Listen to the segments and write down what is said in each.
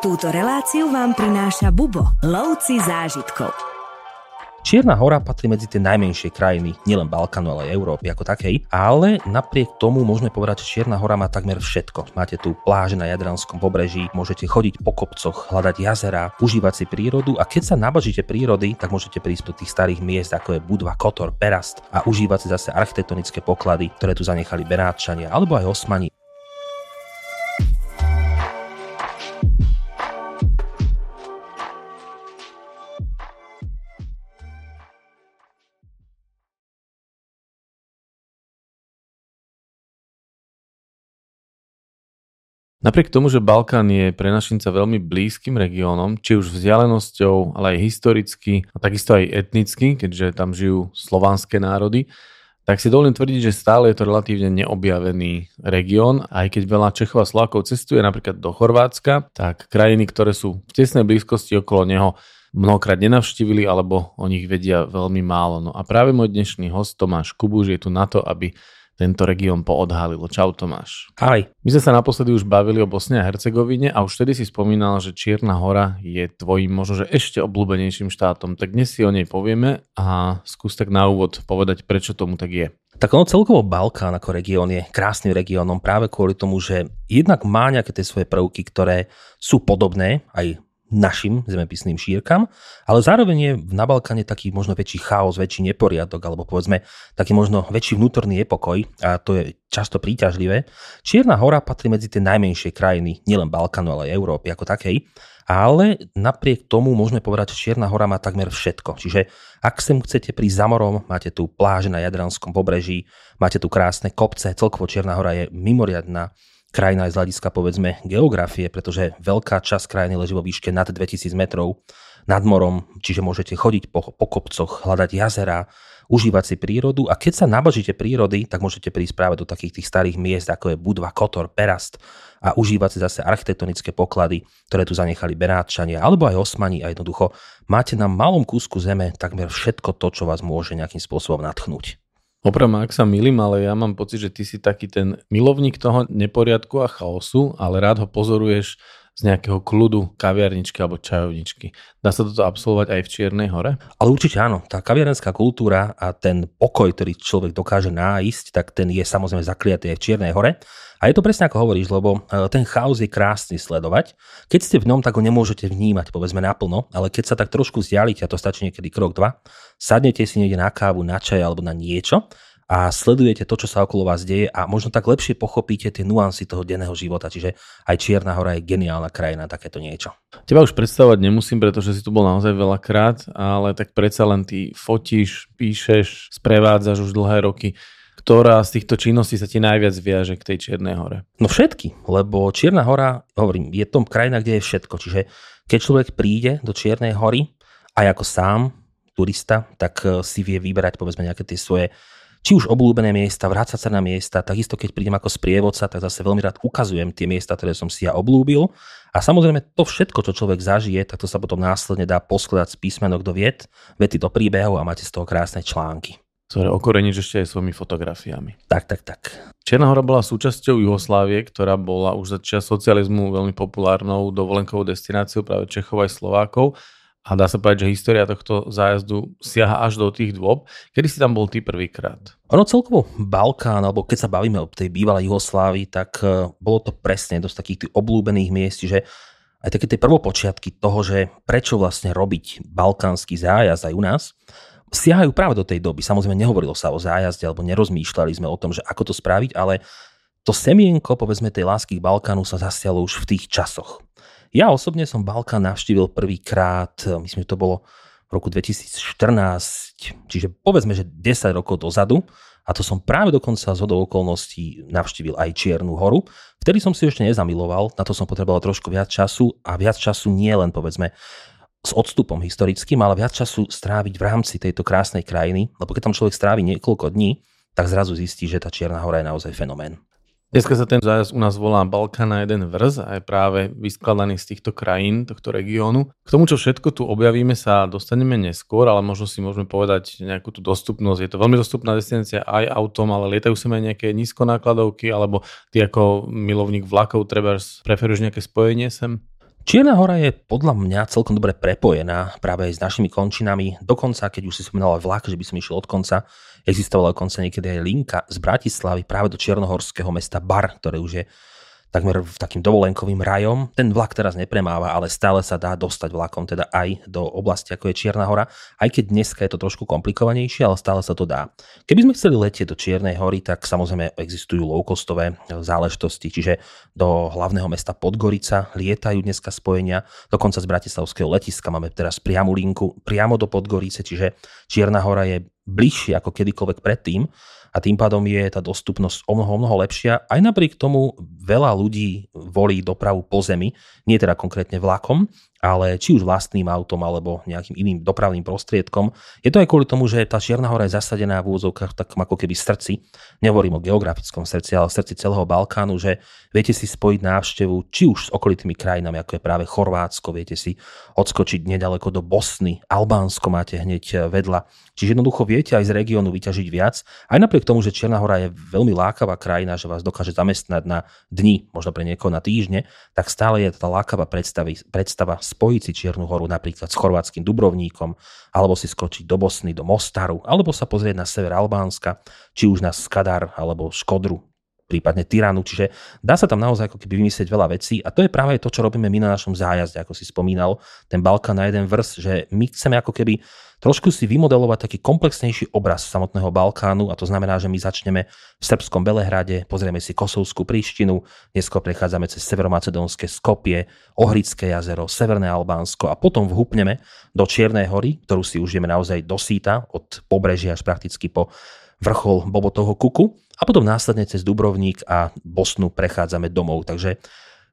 Túto reláciu vám prináša Bubo, lovci zážitkov. Čierna hora patrí medzi tie najmenšie krajiny, nielen Balkánu, ale aj Európy ako takej, ale napriek tomu môžeme povedať, že Čierna hora má takmer všetko. Máte tu pláže na Jadranskom pobreží, môžete chodiť po kopcoch, hľadať jazera, užívať si prírodu a keď sa nabažíte prírody, tak môžete prísť do tých starých miest, ako je Budva, Kotor, Perast a užívať si zase architektonické poklady, ktoré tu zanechali Benáčania alebo aj Osmani Napriek tomu, že Balkán je pre našinca veľmi blízkym regiónom, či už vzdialenosťou, ale aj historicky a takisto aj etnicky, keďže tam žijú slovanské národy, tak si dovolím tvrdiť, že stále je to relatívne neobjavený región. Aj keď veľa Čechov a Slovákov cestuje napríklad do Chorvátska, tak krajiny, ktoré sú v tesnej blízkosti okolo neho, mnohokrát nenavštívili alebo o nich vedia veľmi málo. No a práve môj dnešný host Tomáš Kubuš je tu na to, aby tento región poodhalilo. Čau Tomáš. Aj. My sme sa naposledy už bavili o Bosne a Hercegovine a už vtedy si spomínal, že Čierna hora je tvojim možno, že ešte obľúbenejším štátom. Tak dnes si o nej povieme a skús tak na úvod povedať, prečo tomu tak je. Tak ono celkovo Balkán ako región je krásnym regiónom práve kvôli tomu, že jednak má nejaké tie svoje prvky, ktoré sú podobné aj našim zemepisným šírkam, ale zároveň je na Balkáne taký možno väčší chaos, väčší neporiadok, alebo povedzme taký možno väčší vnútorný nepokoj a to je často príťažlivé. Čierna hora patrí medzi tie najmenšie krajiny, nielen Balkánu, ale aj Európy ako takej, ale napriek tomu môžeme povedať, že Čierna hora má takmer všetko. Čiže ak sem chcete prísť za morom, máte tu pláže na Jadranskom pobreží, máte tu krásne kopce, celkovo Čierna hora je mimoriadná krajina aj z hľadiska povedzme geografie, pretože veľká časť krajiny leží vo výške nad 2000 metrov nad morom, čiže môžete chodiť po, po kopcoch, hľadať jazera, užívať si prírodu a keď sa nabažíte prírody, tak môžete prísť práve do takých tých starých miest, ako je Budva, Kotor, Perast a užívať si zase architektonické poklady, ktoré tu zanechali Benáčania alebo aj Osmani a jednoducho máte na malom kúsku zeme takmer všetko to, čo vás môže nejakým spôsobom nadchnúť. Oprav ak sa milím, ale ja mám pocit, že ty si taký ten milovník toho neporiadku a chaosu, ale rád ho pozoruješ z nejakého kľudu kaviarničky alebo čajovničky. Dá sa toto absolvovať aj v Čiernej hore? Ale určite áno. Tá kaviarenská kultúra a ten pokoj, ktorý človek dokáže nájsť, tak ten je samozrejme zakliatý aj v Čiernej hore. A je to presne ako hovoríš, lebo e, ten chaos je krásny sledovať. Keď ste v ňom, tak ho nemôžete vnímať, povedzme naplno, ale keď sa tak trošku vzdialíte, a to stačí niekedy krok dva, sadnete si niekde na kávu, na čaj alebo na niečo a sledujete to, čo sa okolo vás deje a možno tak lepšie pochopíte tie nuancy toho denného života. Čiže aj Čierna hora je geniálna krajina, takéto niečo. Teba už predstavovať nemusím, pretože si tu bol naozaj veľakrát, ale tak predsa len ty fotíš, píšeš, sprevádzaš už dlhé roky ktorá z týchto činností sa ti najviac viaže k tej Čiernej hore? No všetky, lebo Čierna hora, hovorím, je tom krajina, kde je všetko. Čiže keď človek príde do Čiernej hory, aj ako sám, turista, tak eh, si vie vyberať povedzme nejaké tie svoje či už obľúbené miesta, vrácať sa na miesta, takisto keď prídem ako sprievodca, tak zase veľmi rád ukazujem tie miesta, ktoré som si ja oblúbil. A samozrejme to všetko, čo človek zažije, tak to sa potom následne dá poskladať z písmenok do viet, vety do príbehov a máte z toho krásne články ktoré okoreniť ešte aj svojimi fotografiami. Tak, tak, tak. Čierna hora bola súčasťou Juhoslávie, ktorá bola už za čas socializmu veľmi populárnou dovolenkovou destináciou práve Čechov aj Slovákov. A dá sa povedať, že história tohto zájazdu siaha až do tých dôb. Kedy si tam bol ty prvýkrát? Ono celkovo Balkán, alebo keď sa bavíme o tej bývalej Juhoslávii, tak e, bolo to presne dosť takých tých oblúbených miest, že aj také tie prvopočiatky toho, že prečo vlastne robiť balkánsky zájazd aj u nás, siahajú práve do tej doby. Samozrejme, nehovorilo sa o zájazde, alebo nerozmýšľali sme o tom, že ako to spraviť, ale to semienko, povedzme, tej lásky k Balkánu sa zasialo už v tých časoch. Ja osobne som Balkán navštívil prvýkrát, myslím, že to bolo v roku 2014, čiže povedzme, že 10 rokov dozadu, a to som práve dokonca z hodou okolností navštívil aj Čiernu horu. Vtedy som si ešte nezamiloval, na to som potreboval trošku viac času a viac času nie len povedzme s odstupom historickým, ale viac času stráviť v rámci tejto krásnej krajiny, lebo keď tam človek strávi niekoľko dní, tak zrazu zistí, že tá Čierna hora je naozaj fenomén. Dneska sa ten zájazd u nás volá Balkán na jeden vrz a je práve vyskladaný z týchto krajín, tohto regiónu. K tomu, čo všetko tu objavíme, sa dostaneme neskôr, ale možno si môžeme povedať nejakú tú dostupnosť. Je to veľmi dostupná destinácia aj autom, ale lietajú sa aj nejaké nízkonákladovky, alebo ty ako milovník vlakov treba preferuješ nejaké spojenie sem? Čierna hora je podľa mňa celkom dobre prepojená práve aj s našimi končinami. Dokonca, keď už si spomínal vlak, že by som išiel od konca, existovala dokonca niekedy aj linka z Bratislavy práve do čiernohorského mesta Bar, ktoré už je takmer takým dovolenkovým rajom. Ten vlak teraz nepremáva, ale stále sa dá dostať vlakom teda aj do oblasti ako je Čierna hora, aj keď dneska je to trošku komplikovanejšie, ale stále sa to dá. Keby sme chceli letieť do Čiernej hory, tak samozrejme existujú low-costové záležitosti, čiže do hlavného mesta Podgorica lietajú dneska spojenia, dokonca z Bratislavského letiska máme teraz priamu linku priamo do Podgorice, čiže Čierna hora je bližšie ako kedykoľvek predtým a tým pádom je tá dostupnosť o mnoho, o mnoho lepšia. Aj napriek tomu veľa ľudí volí dopravu po zemi, nie teda konkrétne vlakom, ale či už vlastným autom alebo nejakým iným dopravným prostriedkom. Je to aj kvôli tomu, že tá Čierna hora je zasadená v úvodzovkách takom ako keby srdci. Nehovorím o geografickom srdci, ale srdci celého Balkánu, že viete si spojiť návštevu či už s okolitými krajinami, ako je práve Chorvátsko, viete si odskočiť nedaleko do Bosny, Albánsko máte hneď vedľa. Čiže jednoducho viete aj z regiónu vyťažiť viac. Aj napriek tomu, že Čierna hora je veľmi lákavá krajina, že vás dokáže zamestnať na dni, možno pre niekoho na týždne, tak stále je tá lákavá predstava spojiť si Čiernu horu napríklad s chorvátským Dubrovníkom, alebo si skočiť do Bosny, do Mostaru, alebo sa pozrieť na sever Albánska, či už na Skadar alebo Škodru, prípadne Tyranu, čiže dá sa tam naozaj ako keby vymyslieť veľa vecí a to je práve to, čo robíme my na našom zájazde, ako si spomínal, ten Balkán na jeden vrst, že my chceme ako keby trošku si vymodelovať taký komplexnejší obraz samotného Balkánu a to znamená, že my začneme v srbskom Belehrade, pozrieme si Kosovskú príštinu, neskôr prechádzame cez severomacedónske Skopie, Ohrické jazero, Severné Albánsko a potom vhupneme do Čiernej hory, ktorú si užijeme naozaj dosýta od pobrežia až prakticky po vrchol Bobotovho kuku a potom následne cez Dubrovník a Bosnu prechádzame domov. Takže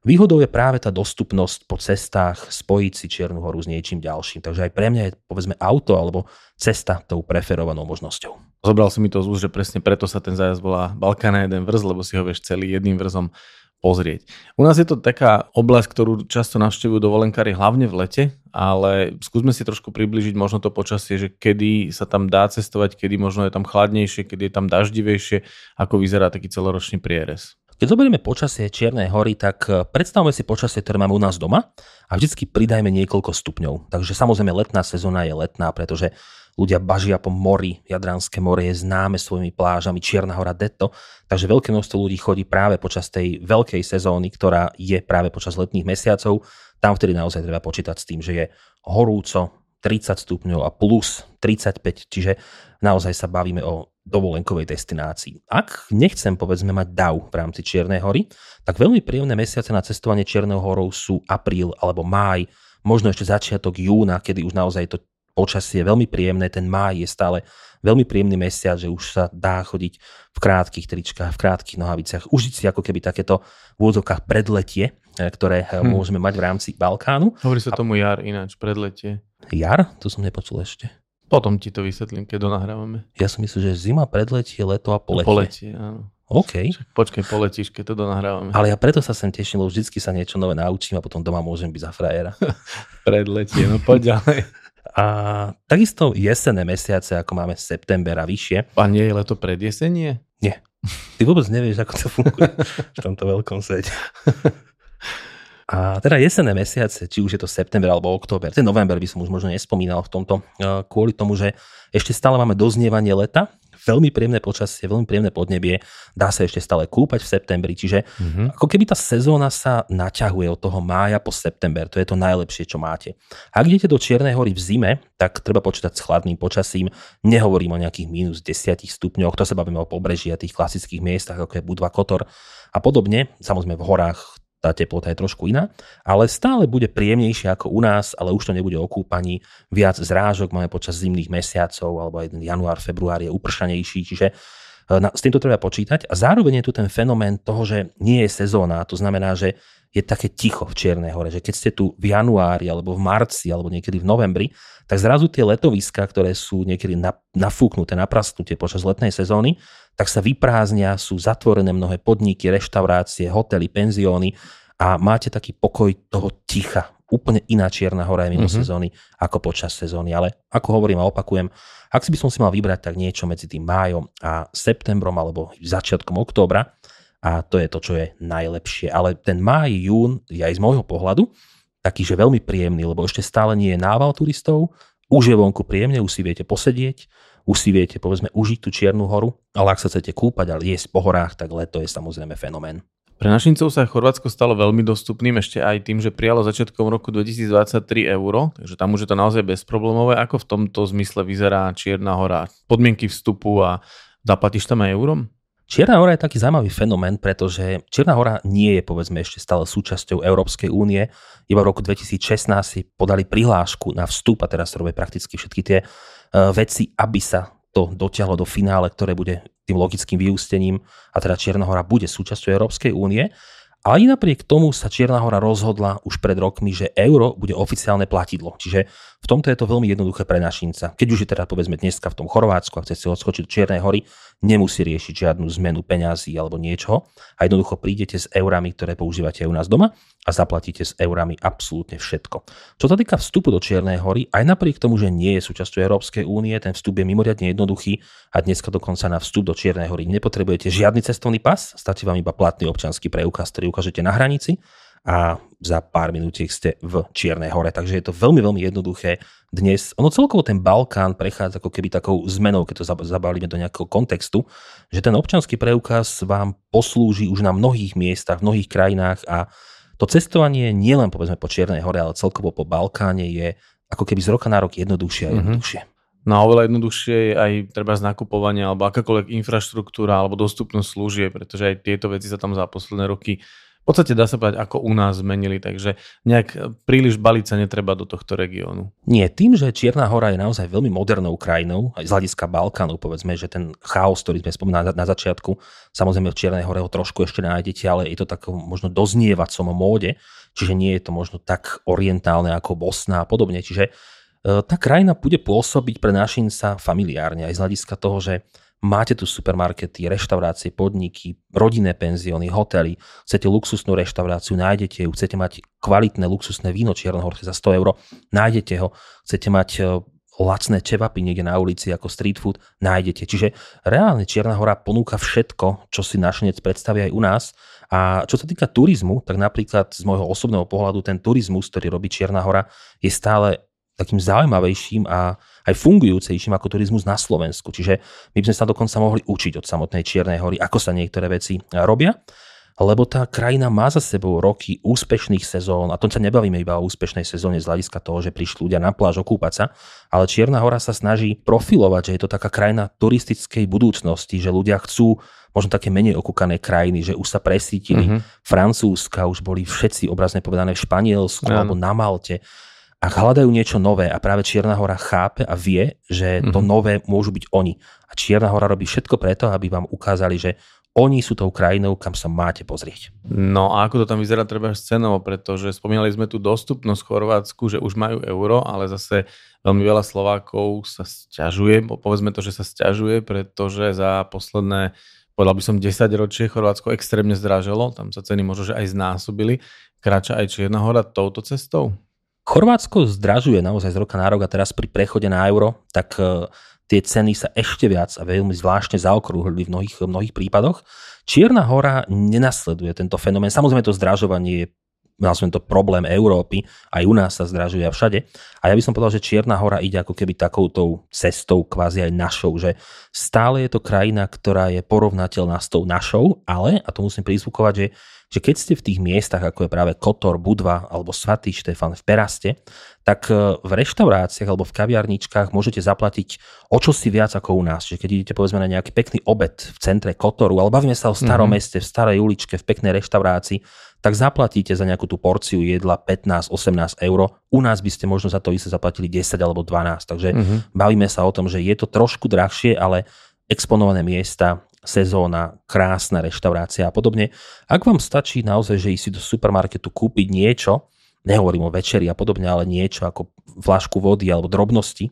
Výhodou je práve tá dostupnosť po cestách spojiť si Čiernu horu s niečím ďalším. Takže aj pre mňa je povedzme auto alebo cesta tou preferovanou možnosťou. Zobral si mi to z úst, že presne preto sa ten zájazd volá Balkána jeden vrz, lebo si ho vieš celý jedným vrzom pozrieť. U nás je to taká oblasť, ktorú často navštevujú dovolenkári hlavne v lete, ale skúsme si trošku približiť možno to počasie, že kedy sa tam dá cestovať, kedy možno je tam chladnejšie, kedy je tam daždivejšie, ako vyzerá taký celoročný prierez. Keď zoberieme počasie Čiernej hory, tak e, predstavme si počasie, ktoré máme u nás doma a vždycky pridajme niekoľko stupňov. Takže samozrejme letná sezóna je letná, pretože ľudia bažia po mori. Jadranské more je známe svojimi plážami, Čierna hora Detto, takže veľké množstvo ľudí chodí práve počas tej veľkej sezóny, ktorá je práve počas letných mesiacov. Tam vtedy naozaj treba počítať s tým, že je horúco, 30 stupňov a plus 35, čiže naozaj sa bavíme o dovolenkovej destinácii. Ak nechcem povedzme mať DAV v rámci Čiernej hory, tak veľmi príjemné mesiace na cestovanie Čiernou horou sú apríl alebo máj, možno ešte začiatok júna, kedy už naozaj to počasie je veľmi príjemné, ten máj je stále veľmi príjemný mesiac, že už sa dá chodiť v krátkých tričkách, v krátkých nohaviciach, užiť si ako keby takéto v úvodzovkách predletie, eh, ktoré hm. môžeme mať v rámci Balkánu. Hovorí sa tomu jar ináč, predletie. Jar? To som nepočul ešte. Potom ti to vysvetlím, keď to nahrávame. Ja som myslel, že zima, predletie, leto a poletie. Poletie, áno. OK. Však počkej, poletíš, keď to donahrávame. Ale ja preto sa sem teším, lebo vždycky sa niečo nové naučím a potom doma môžem byť za frajera. Predletie, no poď ďalej. A takisto jesenné mesiace, ako máme september a vyššie. A nie je leto pred jesenie? Nie. Ty vôbec nevieš, ako to funguje v tomto veľkom svete. A teda jesenné mesiace, či už je to september alebo október, ten november by som už možno nespomínal v tomto, kvôli tomu, že ešte stále máme doznievanie leta, veľmi príjemné počasie, veľmi príjemné podnebie, dá sa ešte stále kúpať v septembri, čiže mm-hmm. ako keby tá sezóna sa naťahuje od toho mája po september, to je to najlepšie, čo máte. Ak idete do Čiernej hory v zime, tak treba počítať s chladným počasím, nehovorím o nejakých minus 10 stupňoch, to sa bavíme o pobreží a tých klasických miestach, ako je Budva Kotor a podobne, samozrejme v horách tá teplota je trošku iná, ale stále bude príjemnejšie ako u nás, ale už to nebude o kúpaní. Viac zrážok máme počas zimných mesiacov, alebo aj január, február je upršanejší, čiže e, na, s týmto treba počítať. A zároveň je tu ten fenomén toho, že nie je sezóna, to znamená, že je také ticho v Čiernej hore, že keď ste tu v januári, alebo v marci, alebo niekedy v novembri, tak zrazu tie letoviska, ktoré sú niekedy nafúknuté, naprastnuté počas letnej sezóny, tak sa vyprázdnia, sú zatvorené mnohé podniky, reštaurácie, hotely, penzióny a máte taký pokoj toho ticha. Úplne iná Čierna hora je mimo mm-hmm. sezóny ako počas sezóny. Ale ako hovorím a opakujem, ak si by som si mal vybrať tak niečo medzi tým májom a septembrom alebo začiatkom októbra, a to je to, čo je najlepšie. Ale ten máj, jún je aj z môjho pohľadu taký, že veľmi príjemný, lebo ešte stále nie je nával turistov, už je vonku príjemne, už si viete posedieť, už si viete, povedzme, užiť tú Čiernu horu, ale ak sa chcete kúpať a jesť po horách, tak leto je samozrejme fenomén. Pre našincov sa Chorvátsko stalo veľmi dostupným ešte aj tým, že prijalo začiatkom roku 2023 euro, takže tam už je to naozaj bezproblémové. Ako v tomto zmysle vyzerá Čierna hora? Podmienky vstupu a zaplatíš tam aj eurom? Čierna hora je taký zaujímavý fenomén, pretože Čierna hora nie je povedzme ešte stále súčasťou Európskej únie. Iba v roku 2016 si podali prihlášku na vstup a teraz robia prakticky všetky tie uh, veci, aby sa to dotiahlo do finále, ktoré bude tým logickým vyústením a teda Čierna hora bude súčasťou Európskej únie. Ale i napriek tomu sa Čierna hora rozhodla už pred rokmi, že euro bude oficiálne platidlo. Čiže v tomto je to veľmi jednoduché pre našinca. Keď už je teda povedzme dneska v tom Chorvátsku a chce si odskočiť do Čiernej hory, nemusí riešiť žiadnu zmenu peňazí alebo niečo a jednoducho prídete s eurami, ktoré používate u nás doma a zaplatíte s eurami absolútne všetko. Čo sa týka vstupu do Čiernej hory, aj napriek tomu, že nie je súčasťou Európskej únie, ten vstup je mimoriadne jednoduchý a dneska dokonca na vstup do Čiernej hory nepotrebujete žiadny cestovný pas, stačí vám iba platný občanský preukaz, ktorý ukážete na hranici a za pár minútiek ste v Čiernej hore. Takže je to veľmi, veľmi jednoduché dnes. Ono celkovo ten Balkán prechádza ako keby takou zmenou, keď to zabalíme do nejakého kontextu, že ten občanský preukaz vám poslúži už na mnohých miestach, v mnohých krajinách a to cestovanie nielen povedzme po Čiernej hore, ale celkovo po Balkáne je ako keby z roka na rok jednoduchšie a mhm. jednoduchšie. Mm-hmm. No a oveľa jednoduchšie je aj treba z nakupovania alebo akákoľvek infraštruktúra alebo dostupnosť služieb, pretože aj tieto veci sa tam za posledné roky podstate dá sa povedať, ako u nás zmenili, takže nejak príliš baliť sa netreba do tohto regiónu. Nie, tým, že Čierna hora je naozaj veľmi modernou krajinou, aj z hľadiska Balkánu, povedzme, že ten chaos, ktorý sme spomínali na, začiatku, samozrejme v Čiernej hore ho trošku ešte nájdete, ale je to tak možno doznievacom móde, čiže nie je to možno tak orientálne ako Bosna a podobne. Čiže e, tá krajina bude pôsobiť pre našinca familiárne aj z hľadiska toho, že Máte tu supermarkety, reštaurácie, podniky, rodinné penzióny, hotely, chcete luxusnú reštauráciu, nájdete ju, chcete mať kvalitné luxusné víno Čiernohorské za 100 eur, nájdete ho, chcete mať e, lacné čevapy niekde na ulici ako street food, nájdete. Čiže reálne Čierna hora ponúka všetko, čo si našinec predstavia aj u nás. A čo sa týka turizmu, tak napríklad z môjho osobného pohľadu ten turizmus, ktorý robí Čierna hora, je stále takým zaujímavejším a aj fungujúcejším ako turizmus na Slovensku. Čiže my by sme sa dokonca mohli učiť od samotnej Čiernej hory, ako sa niektoré veci robia lebo tá krajina má za sebou roky úspešných sezón, a to sa nebavíme iba o úspešnej sezóne z hľadiska toho, že prišli ľudia na pláž okúpať sa, ale Čierna hora sa snaží profilovať, že je to taká krajina turistickej budúcnosti, že ľudia chcú možno také menej okúkané krajiny, že už sa presítili. Mm-hmm. Francúzska, už boli všetci obrazne povedané v Španielsku alebo na Malte a hľadajú niečo nové a práve Čierna hora chápe a vie, že to mm-hmm. nové môžu byť oni. A Čierna hora robí všetko preto, aby vám ukázali, že oni sú tou krajinou, kam sa máte pozrieť. No a ako to tam vyzerá treba scénovo, pretože spomínali sme tu dostupnosť Chorvátsku, že už majú euro, ale zase veľmi veľa Slovákov sa stiažuje, povedzme to, že sa stiažuje, pretože za posledné povedal by som 10 ročie Chorvátsko extrémne zdraželo, tam sa ceny možno že aj znásobili. Kráča aj Čierna hora touto cestou? Chorvátsko zdražuje naozaj z roka na rok a teraz pri prechode na euro, tak e, tie ceny sa ešte viac a veľmi zvláštne zaokrúhlili v mnohých, mnohých prípadoch. Čierna hora nenasleduje tento fenomén. Samozrejme to zdražovanie je nazvem to problém Európy, aj u nás sa zdražuje a všade. A ja by som povedal, že Čierna hora ide ako keby takouto cestou kvázi aj našou, že stále je to krajina, ktorá je porovnateľná s tou našou, ale, a to musím prízvukovať, že že keď ste v tých miestach, ako je práve Kotor, Budva alebo Svatý Štefan v Peraste, tak e, v reštauráciách alebo v kaviarničkách môžete zaplatiť o čo si viac ako u nás. Že keď idete povedzme na nejaký pekný obed v centre Kotoru, ale bavíme sa o starom mm-hmm. meste, v starej uličke, v peknej reštaurácii, tak zaplatíte za nejakú tú porciu jedla 15-18 eur. U nás by ste možno za to isté zaplatili 10 alebo 12. Takže mm-hmm. bavíme sa o tom, že je to trošku drahšie, ale exponované miesta sezóna, krásna reštaurácia a podobne. Ak vám stačí naozaj, že ísť do supermarketu kúpiť niečo, nehovorím o večeri a podobne, ale niečo ako flašku vody alebo drobnosti,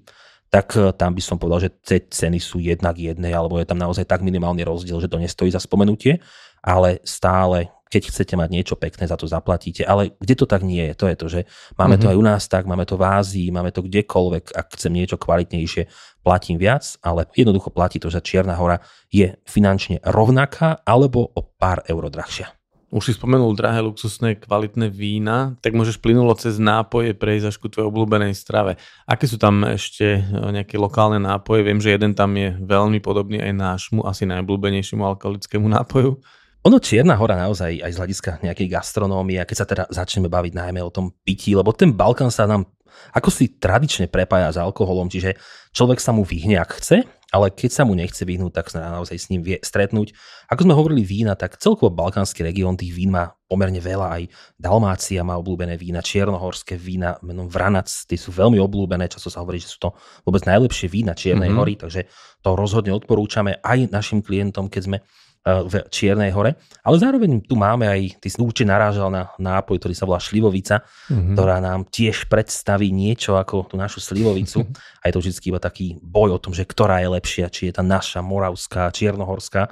tak eh, tam by som povedal, že ceny sú jednak jednej, alebo je tam naozaj tak minimálny rozdiel, že to nestojí za spomenutie, ale stále keď chcete mať niečo pekné, za to zaplatíte. Ale kde to tak nie je? To je to, že máme mm-hmm. to mhm. aj u nás tak, máme to v Ázii, máme to kdekoľvek, ak chcem niečo kvalitnejšie, platím viac, ale jednoducho platí to, že Čierna hora je finančne rovnaká alebo o pár eur drahšia. Už si spomenul drahé, luxusné, kvalitné vína, tak môžeš plynulo cez nápoje prejsť až ku tvojej obľúbenej strave. Aké sú tam ešte e, nejaké lokálne nápoje? Viem, že jeden tam je veľmi podobný aj nášmu, asi najobľúbenejšiemu alkoholickému nápoju. Ono Čierna hora naozaj aj z hľadiska nejakej gastronómie, keď sa teda začneme baviť najmä o tom pití, lebo ten Balkán sa nám ako si tradične prepája s alkoholom, čiže človek sa mu vyhne, ak chce, ale keď sa mu nechce vyhnúť, tak sa naozaj s ním vie stretnúť. Ako sme hovorili vína, tak celkovo balkánsky región tých vín má pomerne veľa, aj Dalmácia má obľúbené vína, čiernohorské vína menom Vranac, tie sú veľmi obľúbené, často sa hovorí, že sú to vôbec najlepšie vína Čiernej mm-hmm. hory, takže to rozhodne odporúčame aj našim klientom, keď sme v Čiernej hore. Ale zároveň tu máme aj, ty si určite narážal na nápoj, ktorý sa volá Šlivovica, mm-hmm. ktorá nám tiež predstaví niečo ako tú našu Slivovicu. A je to vždy iba taký boj o tom, že ktorá je lepšia, či je tá naša, moravská, čiernohorská.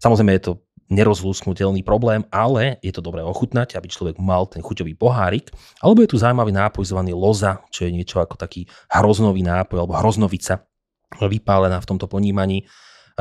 Samozrejme je to nerozlúsknutelný problém, ale je to dobré ochutnať, aby človek mal ten chuťový pohárik. Alebo je tu zaujímavý nápoj zvaný loza, čo je niečo ako taký hroznový nápoj alebo hroznovica vypálená v tomto ponímaní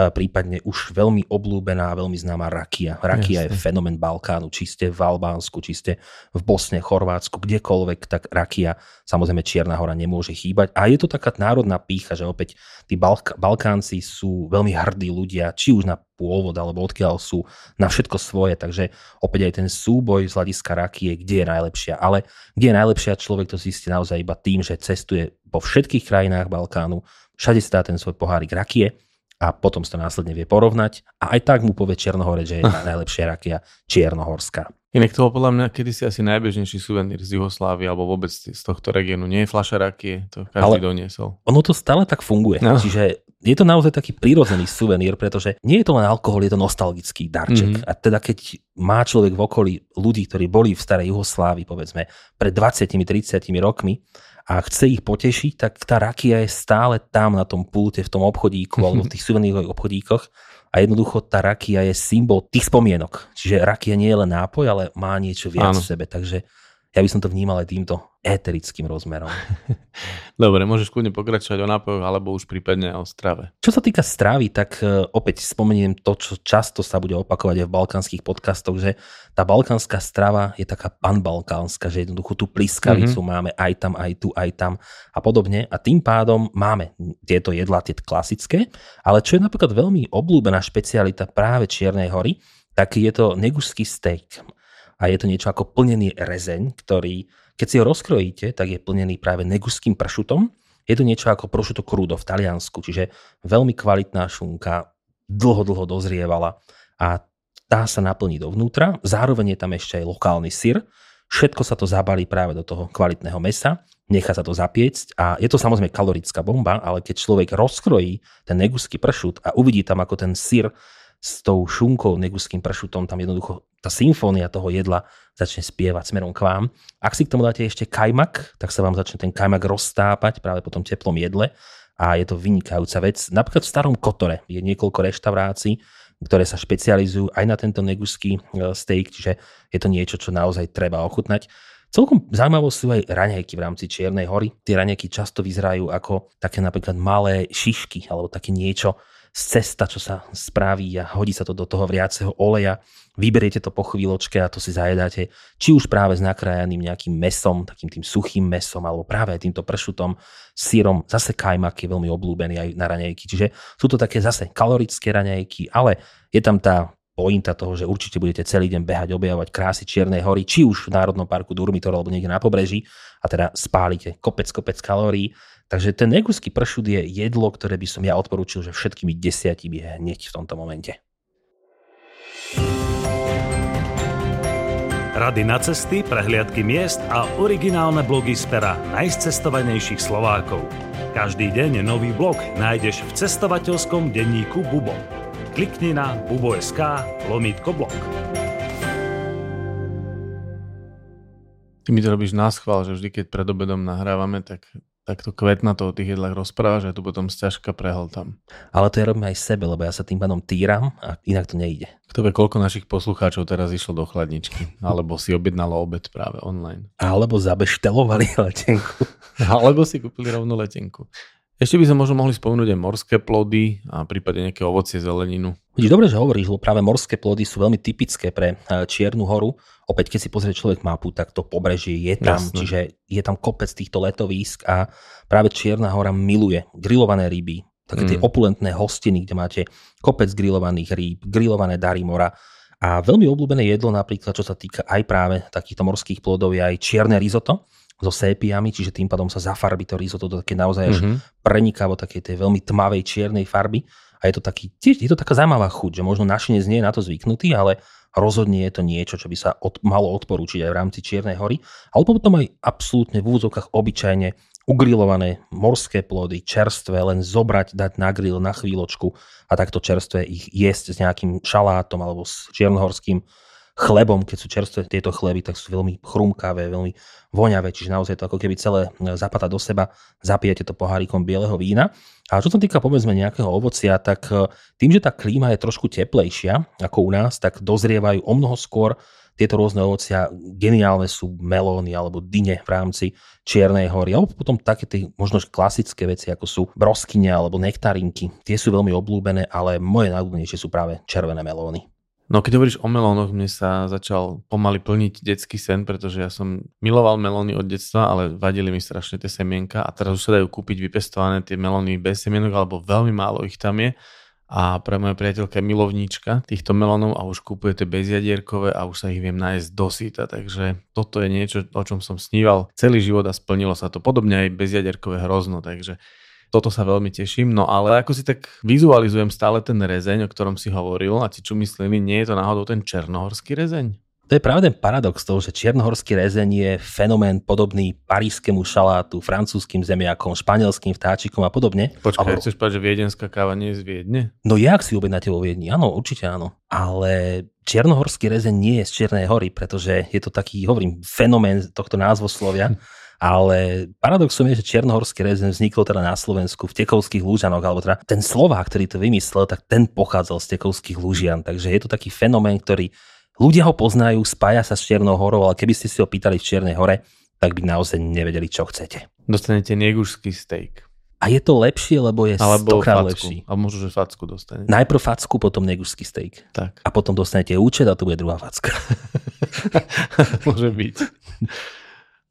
prípadne už veľmi oblúbená, veľmi známa rakia. Rakia Jasne. je fenomén Balkánu, čiste v Albánsku, čiste v Bosne, Chorvátsku, kdekoľvek, tak rakia, samozrejme Čierna hora nemôže chýbať. A je to taká národná pícha, že opäť tí Balk- Balkánci sú veľmi hrdí ľudia, či už na pôvod, alebo odkiaľ sú, na všetko svoje. Takže opäť aj ten súboj z hľadiska rakie, kde je najlepšia. Ale kde je najlepšia človek, to zistí naozaj iba tým, že cestuje po všetkých krajinách Balkánu, všade si dá ten svoj pohárik rakie a potom sa následne vie porovnať a aj tak mu povie Černohore, že je najlepšia rakia Čiernohorská. Inak to podľa mňa kedysi asi najbežnejší suvenír z Jugoslávy alebo vôbec z tohto regiónu. Nie je fľaša rakie, to každý Ale doniesol. Ono to stále tak funguje. No. Čiže je to naozaj taký prírodzený suvenír, pretože nie je to len alkohol, je to nostalgický darček. Mm-hmm. A teda keď má človek v okolí ľudí, ktorí boli v starej Jugoslávii, povedzme, pred 20-30 rokmi a chce ich potešiť, tak tá rakia je stále tam na tom pulte, v tom obchodíku alebo v tých suvenírových obchodíkoch a jednoducho tá rakia je symbol tých spomienok. Čiže rakia nie je len nápoj, ale má niečo viac Áno. v sebe, takže ja by som to vnímal aj týmto éterickým rozmerom. Dobre, môžeš kľudne pokračovať o nápojoch alebo už prípadne o strave. Čo sa týka stravy, tak e, opäť spomeniem to, čo často sa bude opakovať aj v balkánskych podcastoch, že tá balkánska strava je taká panbalkánska, že jednoducho tú pliskavicu mm-hmm. máme aj tam, aj tu, aj tam a podobne. A tým pádom máme tieto jedlá, tie klasické, ale čo je napríklad veľmi obľúbená špecialita práve Čiernej hory, tak je to neguský steak a je to niečo ako plnený rezeň, ktorý, keď si ho rozkrojíte, tak je plnený práve neguským pršutom. Je to niečo ako prošuto crudo v Taliansku, čiže veľmi kvalitná šunka, dlho, dlho dozrievala a tá sa naplní dovnútra. Zároveň je tam ešte aj lokálny syr. Všetko sa to zabalí práve do toho kvalitného mesa, nechá sa to zapiecť a je to samozrejme kalorická bomba, ale keď človek rozkrojí ten neguský pršut a uvidí tam, ako ten syr s tou šunkou, neguským pršutom, tam jednoducho tá symfónia toho jedla začne spievať smerom k vám. Ak si k tomu dáte ešte kajmak, tak sa vám začne ten kajmak roztápať práve po tom teplom jedle a je to vynikajúca vec. Napríklad v Starom Kotore je niekoľko reštaurácií, ktoré sa špecializujú aj na tento neguský e, steak, čiže je to niečo, čo naozaj treba ochutnať. Celkom zaujímavé sú aj raňajky v rámci Čiernej hory. Tie raňajky často vyzerajú ako také napríklad malé šišky alebo také niečo, cesta, čo sa spraví a hodí sa to do toho vriaceho oleja. Vyberiete to po chvíľočke a to si zajedáte či už práve s nakrájaným nejakým mesom, takým tým suchým mesom, alebo práve týmto pršutom, sírom. Zase kajmak je veľmi obľúbený aj na raňajky. Čiže sú to také zase kalorické raňajky, ale je tam tá pointa toho, že určite budete celý deň behať, objavovať krásy Čiernej hory, či už v Národnom parku Durmitor alebo niekde na pobreží a teda spálite kopec, kopec kalórií. Takže ten neguský pršut je jedlo, ktoré by som ja odporúčil, že všetkými desiatimi hneď v tomto momente. Rady na cesty, prehliadky miest a originálne blogy z pera najcestovanejších Slovákov. Každý deň nový blog nájdeš v cestovateľskom denníku Bubo klikni na bubo.sk lomítko blog. Ty mi to robíš na schvál, že vždy, keď pred obedom nahrávame, tak takto kvetnato o tých jedlách rozpráva, že tu potom sťažka prehltám. Ale to ja robím aj sebe, lebo ja sa tým pádom týram a inak to nejde. Kto vie, koľko našich poslucháčov teraz išlo do chladničky, alebo si objednalo obed práve online. Alebo zabeštelovali letenku. alebo si kúpili rovnú letenku. Ešte by sme možno mohli spomenúť aj morské plody a prípadne nejaké ovocie, zeleninu. Vidíš, dobre, že hovoríš, lebo práve morské plody sú veľmi typické pre e, Čiernu horu. Opäť, keď si pozrie človek mapu, tak to pobrežie je tam, Jasné. čiže je tam kopec týchto letovísk a práve Čierna hora miluje grillované ryby, také tie Mm. opulentné hostiny, kde máte kopec grillovaných rýb, grillované dary mora. A veľmi obľúbené jedlo napríklad, čo sa týka aj práve takýchto morských plodov, je aj čierne risotto so sépiami, čiže tým pádom sa zafarbí to risotto do také naozaj až Mhm. prenikavo takej tej veľmi tmavej čiernej farby a je to taký, je to taká zaujímavá chuť, že možno našinec nie je na to zvyknutý, ale rozhodne je to niečo, čo by sa od, malo odporúčiť aj v rámci Čiernej hory, ale potom aj absolútne v úvodzovkách obyčajne ugrilované morské plody, čerstvé, len zobrať, dať na grill na chvíľočku a takto čerstvé ich jesť s nejakým šalátom alebo s čiernohorským chlebom, keď sú čerstvé tieto chleby, tak sú veľmi chrumkavé, veľmi voňavé, čiže naozaj to ako keby celé e, zapata do seba, zapijete to pohárikom bieleho vína. A čo sa týka povedzme nejakého ovocia, tak e, tým, že tá klíma je trošku teplejšia ako u nás, tak dozrievajú o mnoho skôr tieto rôzne ovocia. Geniálne sú melóny alebo dyne v rámci Čiernej hory, alebo potom také tie možno klasické veci, ako sú broskyne alebo nektarinky. Tie sú veľmi obľúbené, ale moje najobľúbenejšie sú práve červené melóny. No keď hovoríš o melónoch, mne sa začal pomaly plniť detský sen, pretože ja som miloval melóny od detstva, ale vadili mi strašne tie semienka a teraz už sa dajú kúpiť vypestované tie melóny bez semienok, alebo veľmi málo ich tam je. A pre moja priateľka je milovníčka týchto melónov a už kúpuje tie bezjadierkové a už sa ich viem nájsť dosýta, takže toto je niečo, o čom som sníval celý život a splnilo sa to. Podobne aj bezjadierkové hrozno, takže toto sa veľmi teším, no ale ako si tak vizualizujem stále ten rezeň, o ktorom si hovoril a ti čo mysleli, nie je to náhodou ten černohorský rezeň? To je práve ten paradox toho, že čiernohorský rezeň je fenomén podobný parískému šalátu, francúzským zemiakom, španielským vtáčikom a podobne. Počkaj, Ale- chceš povedať, že viedenská káva nie je z Viedne? No jak si objednáte vo Viedni? Áno, určite áno. Ale čiernohorský rezeň nie je z Čiernej hory, pretože je to taký, hovorím, fenomén tohto názvoslovia. Ale paradoxom je, že čiernohorský rezeň vznikol teda na Slovensku v Tekovských lúžanoch, alebo teda ten Slovák, ktorý to vymyslel, tak ten pochádzal z Tekovských lúžian. Takže je to taký fenomén, ktorý ľudia ho poznajú, spája sa s Čiernou horou, ale keby ste si ho pýtali v Čiernej hore, tak by naozaj nevedeli, čo chcete. Dostanete negušský steak. A je to lepšie, lebo je Alebo stokrát facku. lepší. A možno, že facku dostanete. Najprv facku, potom negušský steak. Tak, A potom dostanete účet a to bude druhá facka. môže byť.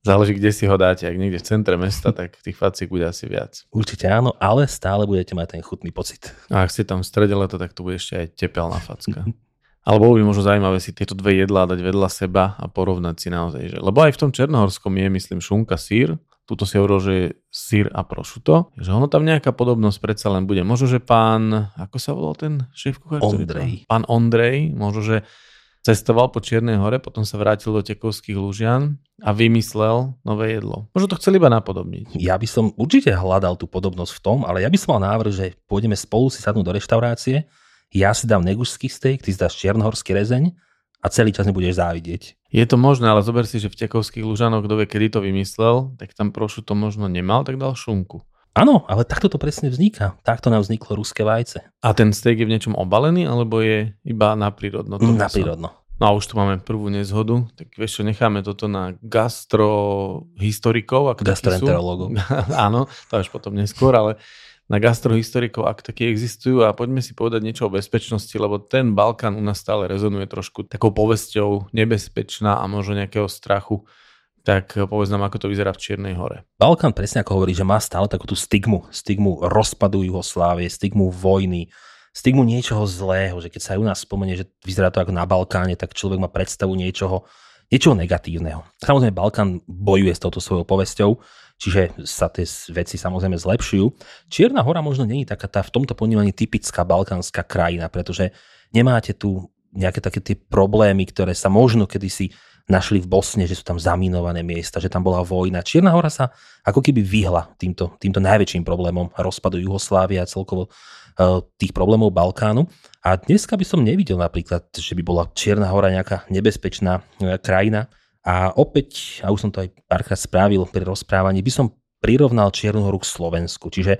Záleží, kde si ho dáte. Ak niekde v centre mesta, tak tých facík bude asi viac. Určite áno, ale stále budete mať ten chutný pocit. A ak ste tam v strede leta, tak to bude ešte aj tepelná facka. Ale bolo by možno zaujímavé si tieto dve jedlá dať vedľa seba a porovnať si naozaj. Že... Lebo aj v tom černohorskom je, myslím, šunka, sír. Tuto si hovoril, že je sír a prošuto. Že ono tam nejaká podobnosť predsa len bude. Možno, že pán, ako sa volal ten šéf kuchár? Ondrej. Pán Ondrej, možno, že cestoval po Čiernej hore, potom sa vrátil do Tekovských Lužian a vymyslel nové jedlo. Možno to chceli iba napodobniť. Ja by som určite hľadal tú podobnosť v tom, ale ja by som mal návrh, že pôjdeme spolu si sadnúť do reštaurácie, ja si dám negušský steak, ty si dáš čiernohorský rezeň a celý čas mi budeš závidieť. Je to možné, ale zober si, že v Tekovských Lužanoch, kto vie, kedy to vymyslel, tak tam prošu to možno nemal, tak dal šunku. Áno, ale takto to presne vzniká. Takto nám vzniklo ruské vajce. A ten steak je v niečom obalený, alebo je iba na prírodno? to Na prírodno. No a už tu máme prvú nezhodu, tak vieš čo, necháme toto na gastrohistorikov. Ak. Gastroenterológov. Áno, to až potom neskôr, ale na gastrohistorikov, ak takí existujú a poďme si povedať niečo o bezpečnosti, lebo ten Balkán u nás stále rezonuje trošku takou povesťou nebezpečná a možno nejakého strachu. Tak povedz nám, ako to vyzerá v Čiernej hore. Balkán presne ako hovorí, že má stále takú tú stigmu. Stigmu rozpadu Juhoslávie, stigmu vojny, stigmu niečoho zlého, že keď sa aj u nás spomenie, že vyzerá to ako na Balkáne, tak človek má predstavu niečoho, niečoho negatívneho. Samozrejme, Balkán bojuje s touto svojou povesťou, čiže sa tie veci samozrejme zlepšujú. Čierna hora možno je taká tá v tomto ponímaní typická balkánska krajina, pretože nemáte tu nejaké také tie problémy, ktoré sa možno kedysi našli v Bosne, že sú tam zaminované miesta, že tam bola vojna. Čierna hora sa ako keby vyhla týmto, týmto najväčším problémom rozpadu Jugoslávie a celkovo eh, tých problémov Balkánu. A dneska by som nevidel napríklad, že by bola Čierna hora nejaká nebezpečná eh, krajina. A opäť, a už som to aj párkrát spravil pri rozprávaní, by som prirovnal Čiernu horu k Slovensku. Čiže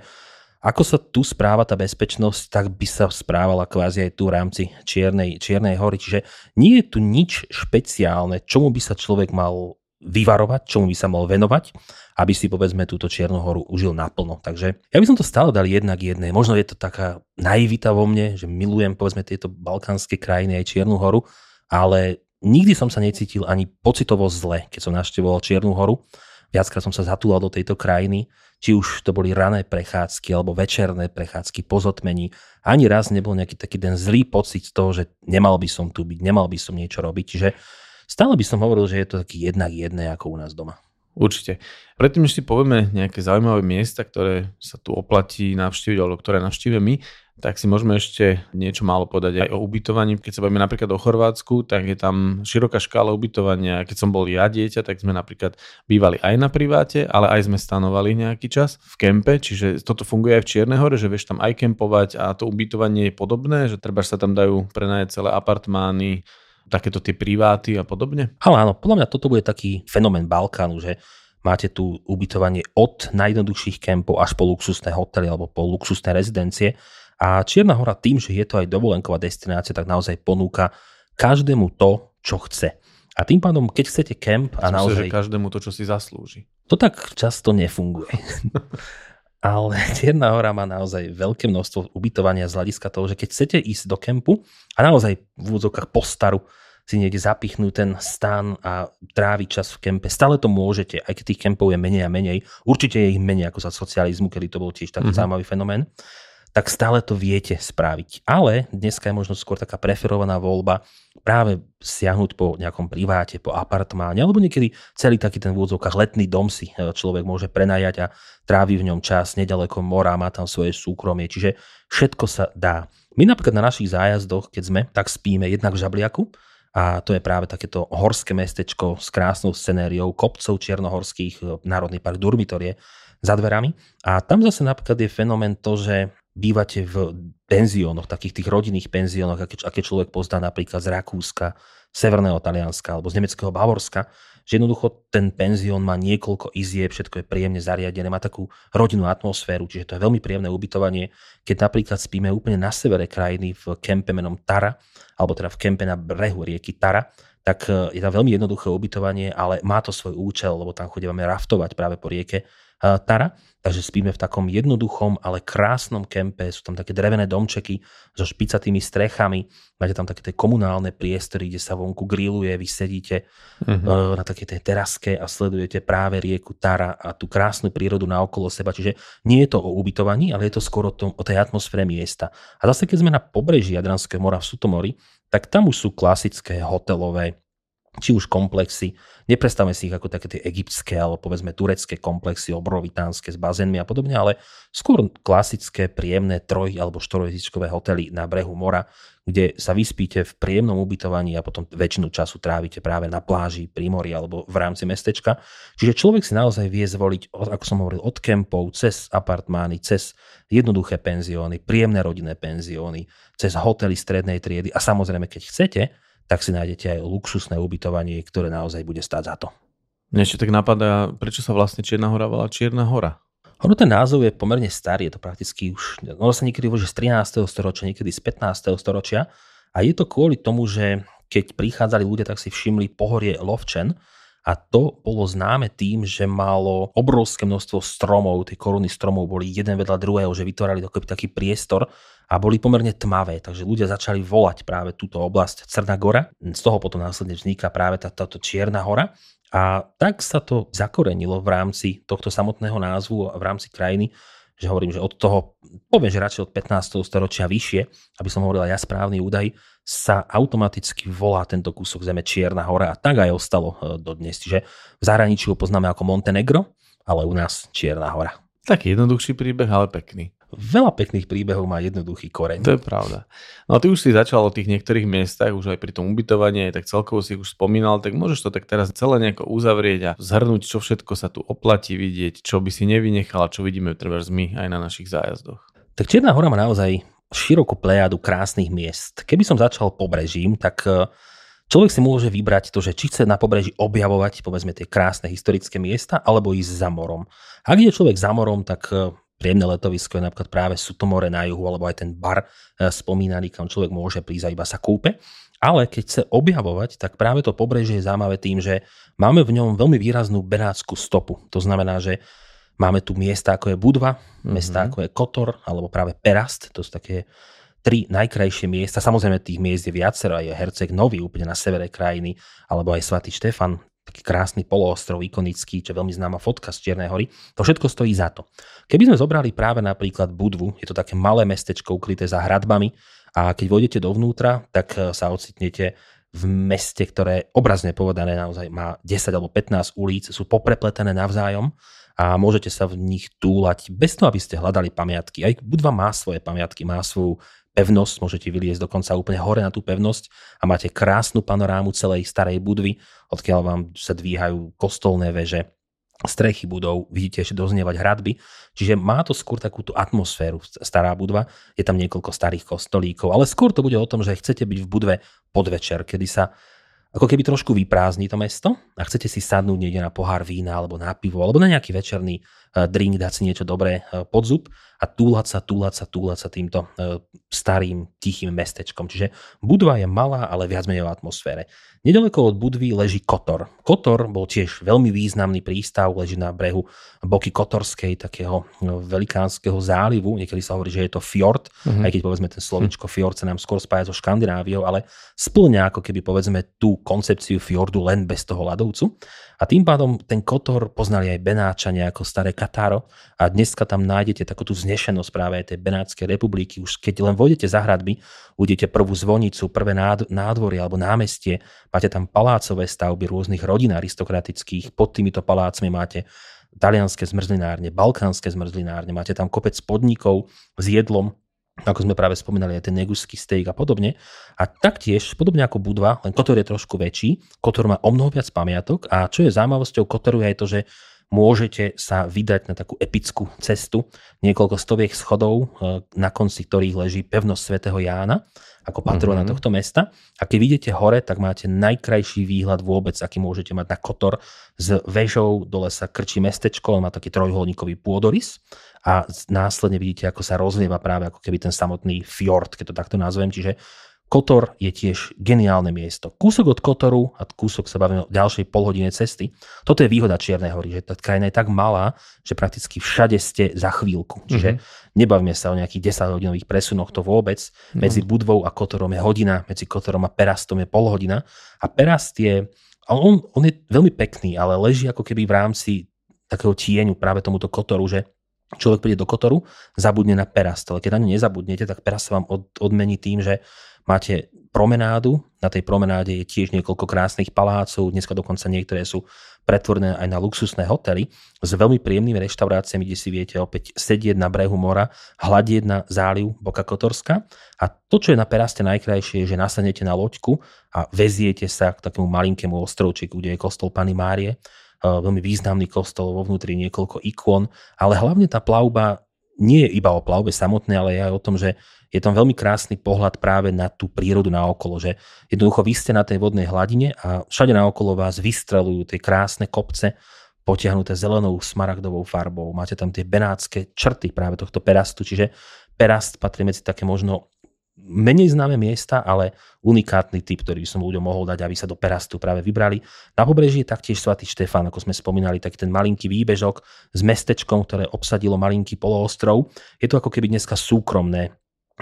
ako sa tu správa tá bezpečnosť, tak by sa správala kvázi aj tu v rámci Čiernej, Čiernej hory. Čiže nie je tu nič špeciálne, čomu by sa človek mal vyvarovať, čomu by sa mal venovať, aby si povedzme túto Čiernu horu užil naplno. Takže ja by som to stále dal jednak jednej. Možno je to taká naivita vo mne, že milujem povedzme tieto balkánske krajiny aj Čiernu horu, ale nikdy som sa necítil ani pocitovo zle, keď som navštevoval Čiernu horu. Viackrát som sa zatúlal do tejto krajiny, či už to boli rané prechádzky alebo večerné prechádzky po zotmení. Ani raz nebol nejaký taký ten zlý pocit z toho, že nemal by som tu byť, nemal by som niečo robiť. Čiže stále by som hovoril, že je to taký jednak jedné ako u nás doma. Určite. Predtým, než si povieme nejaké zaujímavé miesta, ktoré sa tu oplatí navštíviť, alebo ktoré navštívime my, tak si môžeme ešte niečo málo povedať aj o ubytovaní. Keď sa bavíme napríklad o Chorvátsku, tak je tam široká škála ubytovania. Keď som bol ja dieťa, tak sme napríklad bývali aj na priváte, ale aj sme stanovali nejaký čas v kempe, čiže toto funguje aj v Čiernej hore, že vieš tam aj kempovať a to ubytovanie je podobné, že treba sa tam dajú prenajať celé apartmány, takéto tie priváty a podobne? Ale áno, podľa mňa toto bude taký fenomén Balkánu, že máte tu ubytovanie od najjednoduchších kempov až po luxusné hotely alebo po luxusné rezidencie. A Čierna hora tým, že je to aj dovolenková destinácia, tak naozaj ponúka každému to, čo chce. A tým pádom, keď chcete kemp a naozaj... že každému to, čo si zaslúži. To tak často nefunguje. Ale Čierna hora má naozaj veľké množstvo ubytovania z hľadiska toho, že keď chcete ísť do kempu a naozaj v úvodzovkách postaru si niekde zapichnúť ten stan a tráviť čas v kempe. Stále to môžete, aj keď tých kempov je menej a menej. Určite je ich menej ako za socializmu, kedy to bol tiež taký mm-hmm. zaujímavý fenomén tak stále to viete spraviť. Ale dneska je možno skôr taká preferovaná voľba práve siahnuť po nejakom priváte, po apartmáne, alebo niekedy celý taký ten v letný dom si e, človek môže prenajať a trávi v ňom čas nedaleko mora, má tam svoje súkromie, čiže všetko sa dá. My napríklad na našich zájazdoch, keď sme, tak spíme jednak v Žabliaku, a to je práve takéto horské mestečko s krásnou scenériou kopcov čiernohorských, e, Národný park Durmitorie za dverami. A tam zase napríklad je fenomén to, že bývate v penziónoch, takých tých rodinných penziónoch, aké, aké človek pozná napríklad z Rakúska, Severného Talianska alebo z nemeckého Bavorska, že jednoducho ten penzión má niekoľko izieb, všetko je príjemne zariadené, má takú rodinnú atmosféru, čiže to je veľmi príjemné ubytovanie. Keď napríklad spíme úplne na severe krajiny v kempe menom Tara, alebo teda v kempe na brehu rieky Tara, tak e, je tam veľmi jednoduché ubytovanie, ale má to svoj účel, lebo tam chodíme raftovať práve po rieke Tara, takže spíme v takom jednoduchom, ale krásnom kempe, sú tam také drevené domčeky so špicatými strechami, máte tam také tie komunálne priestory, kde sa vonku grilluje, vy sedíte uh-huh. na takej tej teraske a sledujete práve rieku Tara a tú krásnu prírodu na okolo seba, čiže nie je to o ubytovaní, ale je to skôr o, tom, o tej atmosfére miesta. A zase keď sme na pobreží Jadranského mora v Sutomori, tak tam už sú klasické hotelové či už komplexy, neprestavme si ich ako také tie egyptské alebo povedzme turecké komplexy, obrovitánske s bazénmi a podobne, ale skôr klasické, príjemné troj- alebo štorojezičkové hotely na brehu mora, kde sa vyspíte v príjemnom ubytovaní a potom väčšinu času trávite práve na pláži, pri mori alebo v rámci mestečka. Čiže človek si naozaj vie zvoliť, ako som hovoril, od kempov, cez apartmány, cez jednoduché penzióny, príjemné rodinné penzióny, cez hotely strednej triedy a samozrejme, keď chcete, tak si nájdete aj luxusné ubytovanie, ktoré naozaj bude stáť za to. Mne ešte tak napadá, prečo sa vlastne Čierna hora volá Čierna hora? Ono ten názov je pomerne starý, je to prakticky už, ono sa niekedy že z 13. storočia, niekedy z 15. storočia a je to kvôli tomu, že keď prichádzali ľudia, tak si všimli pohorie Lovčen a to bolo známe tým, že malo obrovské množstvo stromov, tie koruny stromov boli jeden vedľa druhého, že vytvárali taký priestor a boli pomerne tmavé, takže ľudia začali volať práve túto oblasť Crná gora. Z toho potom následne vzniká práve tá, táto Čierna hora. A tak sa to zakorenilo v rámci tohto samotného názvu a v rámci krajiny, že hovorím, že od toho, poviem, že radšej od 15. storočia vyššie, aby som hovoril ja správny údaj, sa automaticky volá tento kúsok zeme Čierna hora a tak aj ostalo e, dodnes. Čiže v zahraničí ho poznáme ako Montenegro, ale u nás Čierna hora. Taký jednoduchší príbeh, ale pekný veľa pekných príbehov má jednoduchý koreň. To je pravda. No a ty už si začal o tých niektorých miestach, už aj pri tom ubytovaní, tak celkovo si už spomínal, tak môžeš to tak teraz celé nejako uzavrieť a zhrnúť, čo všetko sa tu oplatí vidieť, čo by si nevynechal a čo vidíme treba my aj na našich zájazdoch. Tak Čierna hora má naozaj širokú plejadu krásnych miest. Keby som začal pobrežím, tak e, Človek si môže vybrať to, že či chce na pobreží objavovať povedzme tie krásne historické miesta, alebo ísť za morom. Ak je človek za morom, tak e, príjemné letovisko je napríklad práve Sutomore na juhu, alebo aj ten bar e, spomínaný, kam človek môže prísť a iba sa kúpe. ale keď chce objavovať, tak práve to pobrežie je zaujímavé tým, že máme v ňom veľmi výraznú benátsku stopu. To znamená, že máme tu miesta ako je Budva, mm-hmm. mesta ako je Kotor alebo práve Perast, to sú také tri najkrajšie miesta. Samozrejme tých miest je viacero, aj Herceg Nový úplne na severe krajiny, alebo aj Svatý Štefan, taký krásny poloostrov ikonický, čo je veľmi známa fotka z Čiernej hory. To všetko stojí za to. Keby sme zobrali práve napríklad Budvu, je to také malé mestečko ukryté za hradbami a keď vôjdete dovnútra, tak e, sa ocitnete v meste, ktoré obrazne povedané naozaj má 10 alebo 15 ulic, sú poprepletené navzájom a môžete sa v nich túlať bez toho, aby ste hľadali pamiatky. Aj Budva má svoje pamiatky, má svoju pevnosť, môžete vyliezť dokonca úplne hore na tú pevnosť a máte krásnu panorámu celej starej budvy, odkiaľ vám sa dvíhajú kostolné veže, strechy budov, vidíte ešte doznievať hradby, čiže má to skôr takú tú atmosféru, stará budva, je tam niekoľko starých kostolíkov, ale skôr to bude o tom, že chcete byť v budve podvečer, kedy sa ako keby trošku vyprázdni to mesto a chcete si sadnúť niekde na pohár vína alebo na pivo alebo na nejaký večerný drink, dať si niečo dobré eh, pod zub a túlať sa, túlať sa, túlať sa týmto e, starým, tichým mestečkom. Čiže Budva je malá, ale viac menej v atmosfére. Nedaleko od Budvy leží Kotor. Kotor bol tiež veľmi významný prístav, leží na brehu boky Kotorskej, takého velikánskeho zálivu. Niekedy sa hovorí, že je to fjord, mm-hmm. aj keď povedzme ten slovičko fjord sa nám skôr spája so Škandináviou, ale splňa ako keby povedzme tú koncepciu fjordu len bez toho ľadovcu. A tým pádom ten Kotor poznali aj Benáčania ako staré Katáro a dneska tam nájdete takú tú vznešenosť práve tej Benátskej republiky. Už keď len vojdete za hradby, uvidíte prvú zvonicu, prvé nádvory alebo námestie, máte tam palácové stavby rôznych rodín aristokratických, pod týmito palácmi máte talianské zmrzlinárne, balkánske zmrzlinárne, máte tam kopec podnikov s jedlom, ako sme práve spomínali, aj ten neguský steak a podobne. A taktiež, podobne ako Budva, len Kotor je trošku väčší, Kotor má o mnoho viac pamiatok. A čo je zaujímavosťou Kotoru je to, že môžete sa vydať na takú epickú cestu, niekoľko stoviek schodov, e, na konci ktorých leží pevnosť svätého Jána ako patrona mm-hmm. tohto mesta. A keď vidíte hore, tak máte najkrajší výhľad vôbec, aký môžete mať na Kotor. Z vežou dole sa krčí mestečko, on má taký trojholníkový pôdorys a následne vidíte, ako sa rozlieva práve ako keby ten samotný fjord, keď to takto nazvem. Čiže Kotor je tiež geniálne miesto. Kúsok od Kotoru a kúsok sa bavíme o ďalšej polhodine cesty. Toto je výhoda Čiernej hory, že tá krajina je tak malá, že prakticky všade ste za chvíľku. Čiže mm-hmm. nebavíme sa o nejakých 10 hodinových presunoch, to vôbec. Mm-hmm. Medzi Budvou a Kotorom je hodina, medzi Kotorom a Perastom je polhodina. A Perast je, on, on je veľmi pekný, ale leží ako keby v rámci takého tieňu práve tomuto Kotoru, že človek príde do Kotoru, zabudne na Perast. Ale keď na ňu nezabudnete, tak Perast sa vám od, odmení tým, že Máte promenádu, na tej promenáde je tiež niekoľko krásnych palácov, dneska dokonca niektoré sú pretvorné aj na luxusné hotely s veľmi príjemnými reštauráciami, kde si viete opäť sedieť na brehu mora, hľadieť na záliv Boka Kotorska. A to, čo je na Peraste najkrajšie, je, že nasadnete na loďku a veziete sa k takému malinkému ostrovčiku, kde je kostol Pany Márie, veľmi významný kostol, vo vnútri niekoľko ikon, ale hlavne tá plavba nie je iba o plavbe samotnej, ale aj o tom, že je tam veľmi krásny pohľad práve na tú prírodu naokolo, že jednoducho vy ste na tej vodnej hladine a všade naokolo vás vystrelujú tie krásne kopce, potiahnuté zelenou smaragdovou farbou. Máte tam tie benátske črty práve tohto perastu, čiže perast patrí medzi také možno menej známe miesta, ale unikátny typ, ktorý by som ľuďom mohol dať, aby sa do Perastu práve vybrali. Na pobreží je taktiež svatý Štefán, ako sme spomínali, tak ten malinký výbežok s mestečkom, ktoré obsadilo malinký poloostrov. Je to ako keby dneska súkromné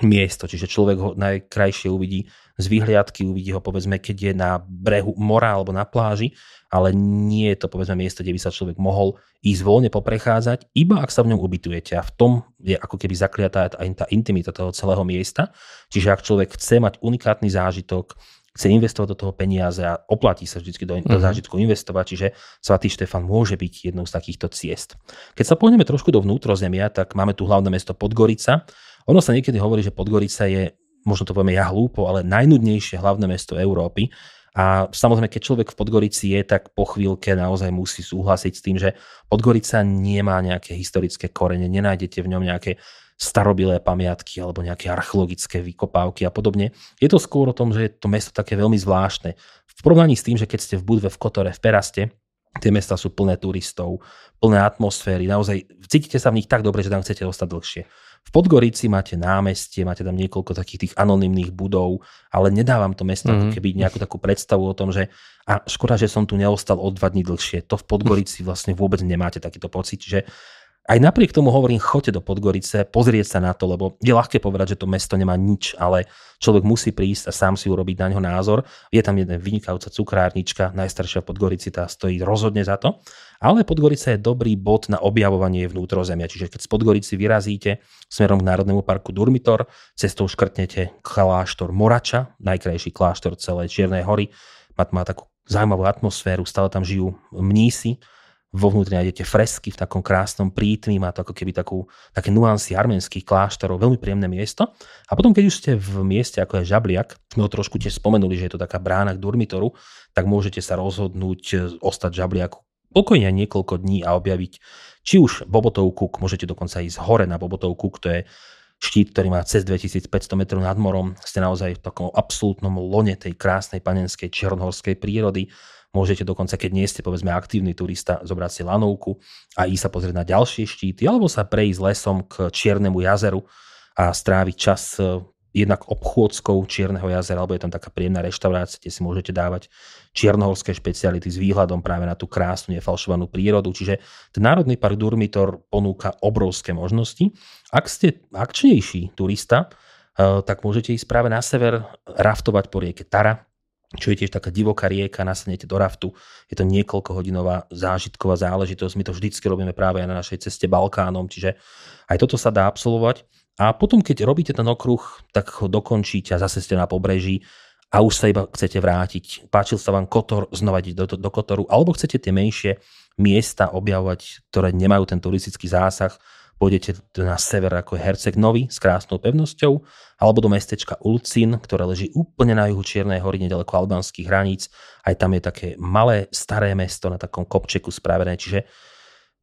miesto, čiže človek ho najkrajšie uvidí z vyhliadky, uvidí ho povedzme, keď je na brehu mora alebo na pláži, ale nie je to povedzme miesto, kde by sa človek mohol ísť voľne poprechádzať, iba ak sa v ňom ubytujete a v tom je ako keby zakliatá aj tá intimita toho celého miesta. Čiže ak človek chce mať unikátny zážitok, chce investovať do toho peniaze a oplatí sa vždy do, do mhm. zážitku investovať, čiže svatý Štefan môže byť jednou z takýchto ciest. Keď sa pohneme trošku do vnútrozemia, tak máme tu hlavné mesto Podgorica, ono sa niekedy hovorí, že Podgorica je, možno to povieme ja hlúpo, ale najnudnejšie hlavné mesto Európy. A samozrejme, keď človek v Podgorici je, tak po chvíľke naozaj musí súhlasiť s tým, že Podgorica nemá nejaké historické korene, nenájdete v ňom nejaké starobilé pamiatky alebo nejaké archeologické vykopávky a podobne. Je to skôr o tom, že je to mesto také veľmi zvláštne. V porovnaní s tým, že keď ste v Budve, v Kotore, v Peraste, tie mesta sú plné turistov, plné atmosféry, naozaj cítite sa v nich tak dobre, že tam chcete ostať dlhšie. V Podgorici máte námestie, máte tam niekoľko takých tých anonymných budov, ale nedávam to mesto mm-hmm. keby nejakú takú predstavu o tom, že a škoda, že som tu neostal o dva dní dlhšie. To v Podgorici vlastne vôbec nemáte takýto pocit, že aj napriek tomu hovorím, choďte do Podgorice, pozrieť sa na to, lebo je ľahké povedať, že to mesto nemá nič, ale človek musí prísť a sám si urobiť na ňo názor. Je tam jedna vynikajúca cukrárnička, najstaršia v Podgorici, tá stojí rozhodne za to. Ale Podgorica je dobrý bod na objavovanie vnútrozemia, čiže keď z Podgorici vyrazíte smerom k Národnému parku Durmitor, cestou škrtnete kláštor Morača, najkrajší kláštor celej Čiernej hory, má, má takú zaujímavú atmosféru, stále tam žijú mnísi, vo vnútri nájdete fresky v takom krásnom prítmi, má to ako keby takú, také nuancy arménskych kláštorov, veľmi príjemné miesto. A potom, keď už ste v mieste, ako je Žabliak, sme ho trošku tiež spomenuli, že je to taká brána k Durmitoru, tak môžete sa rozhodnúť e, ostať Žabliaku pokojne niekoľko dní a objaviť či už Bobotov kuk, môžete dokonca ísť hore na Bobotov kuk, to je štít, ktorý má cez 2500 metrov nad morom. Ste naozaj v takom absolútnom lone tej krásnej panenskej černohorskej prírody Môžete dokonca, keď nie ste povedzme aktívny turista, zobrať si lanovku a ísť sa pozrieť na ďalšie štíty, alebo sa prejsť lesom k Čiernemu jazeru a stráviť čas e, jednak obchôdzkou Čierneho jazera, alebo je tam taká príjemná reštaurácia, kde si môžete dávať čiernohorské špeciality s výhľadom práve na tú krásnu nefalšovanú prírodu. Čiže ten Národný park Durmitor ponúka obrovské možnosti. Ak ste akčnejší turista, e, tak môžete ísť práve na sever raftovať po rieke Tara, čo je tiež taká divoká rieka, nasadnete do raftu. Je to niekoľkohodinová zážitková záležitosť. My to vždycky robíme práve aj na našej ceste Balkánom, čiže aj toto sa dá absolvovať. A potom, keď robíte ten okruh, tak ho dokončíte a zase ste na pobreží a už sa iba chcete vrátiť. Páčil sa vám Kotor, znova do, do, do Kotoru, alebo chcete tie menšie miesta objavovať, ktoré nemajú ten turistický zásah, pôjdete na sever ako Herceg Nový s krásnou pevnosťou, alebo do mestečka Ulcin, ktoré leží úplne na juhu Čiernej hory, nedaleko albánskych hraníc. Aj tam je také malé, staré mesto na takom kopčeku spravené, čiže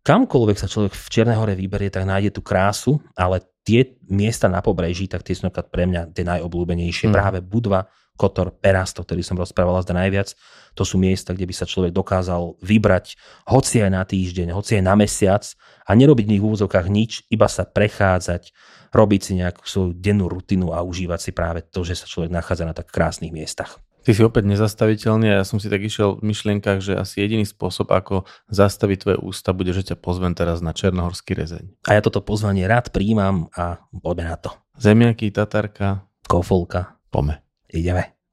kamkoľvek sa človek v Čiernej hore vyberie, tak nájde tú krásu, ale tie miesta na pobreží, tak tie sú napríklad pre mňa tie najobľúbenejšie. Mm. Práve Budva, Kotor, Perasto, ktorý som rozprával zda najviac. To sú miesta, kde by sa človek dokázal vybrať hoci aj na týždeň, hoci aj na mesiac a nerobiť v nich úvozovkách nič, iba sa prechádzať, robiť si nejakú svoju dennú rutinu a užívať si práve to, že sa človek nachádza na tak krásnych miestach. Ty si opäť nezastaviteľný a ja som si tak išiel v myšlienkach, že asi jediný spôsob, ako zastaviť tvoje ústa, bude, že ťa pozvem teraz na Černohorský rezeň. A ja toto pozvanie rád príjmam a poďme na to. Zemiaky, tatarka. Kofolka. Pome. Đi!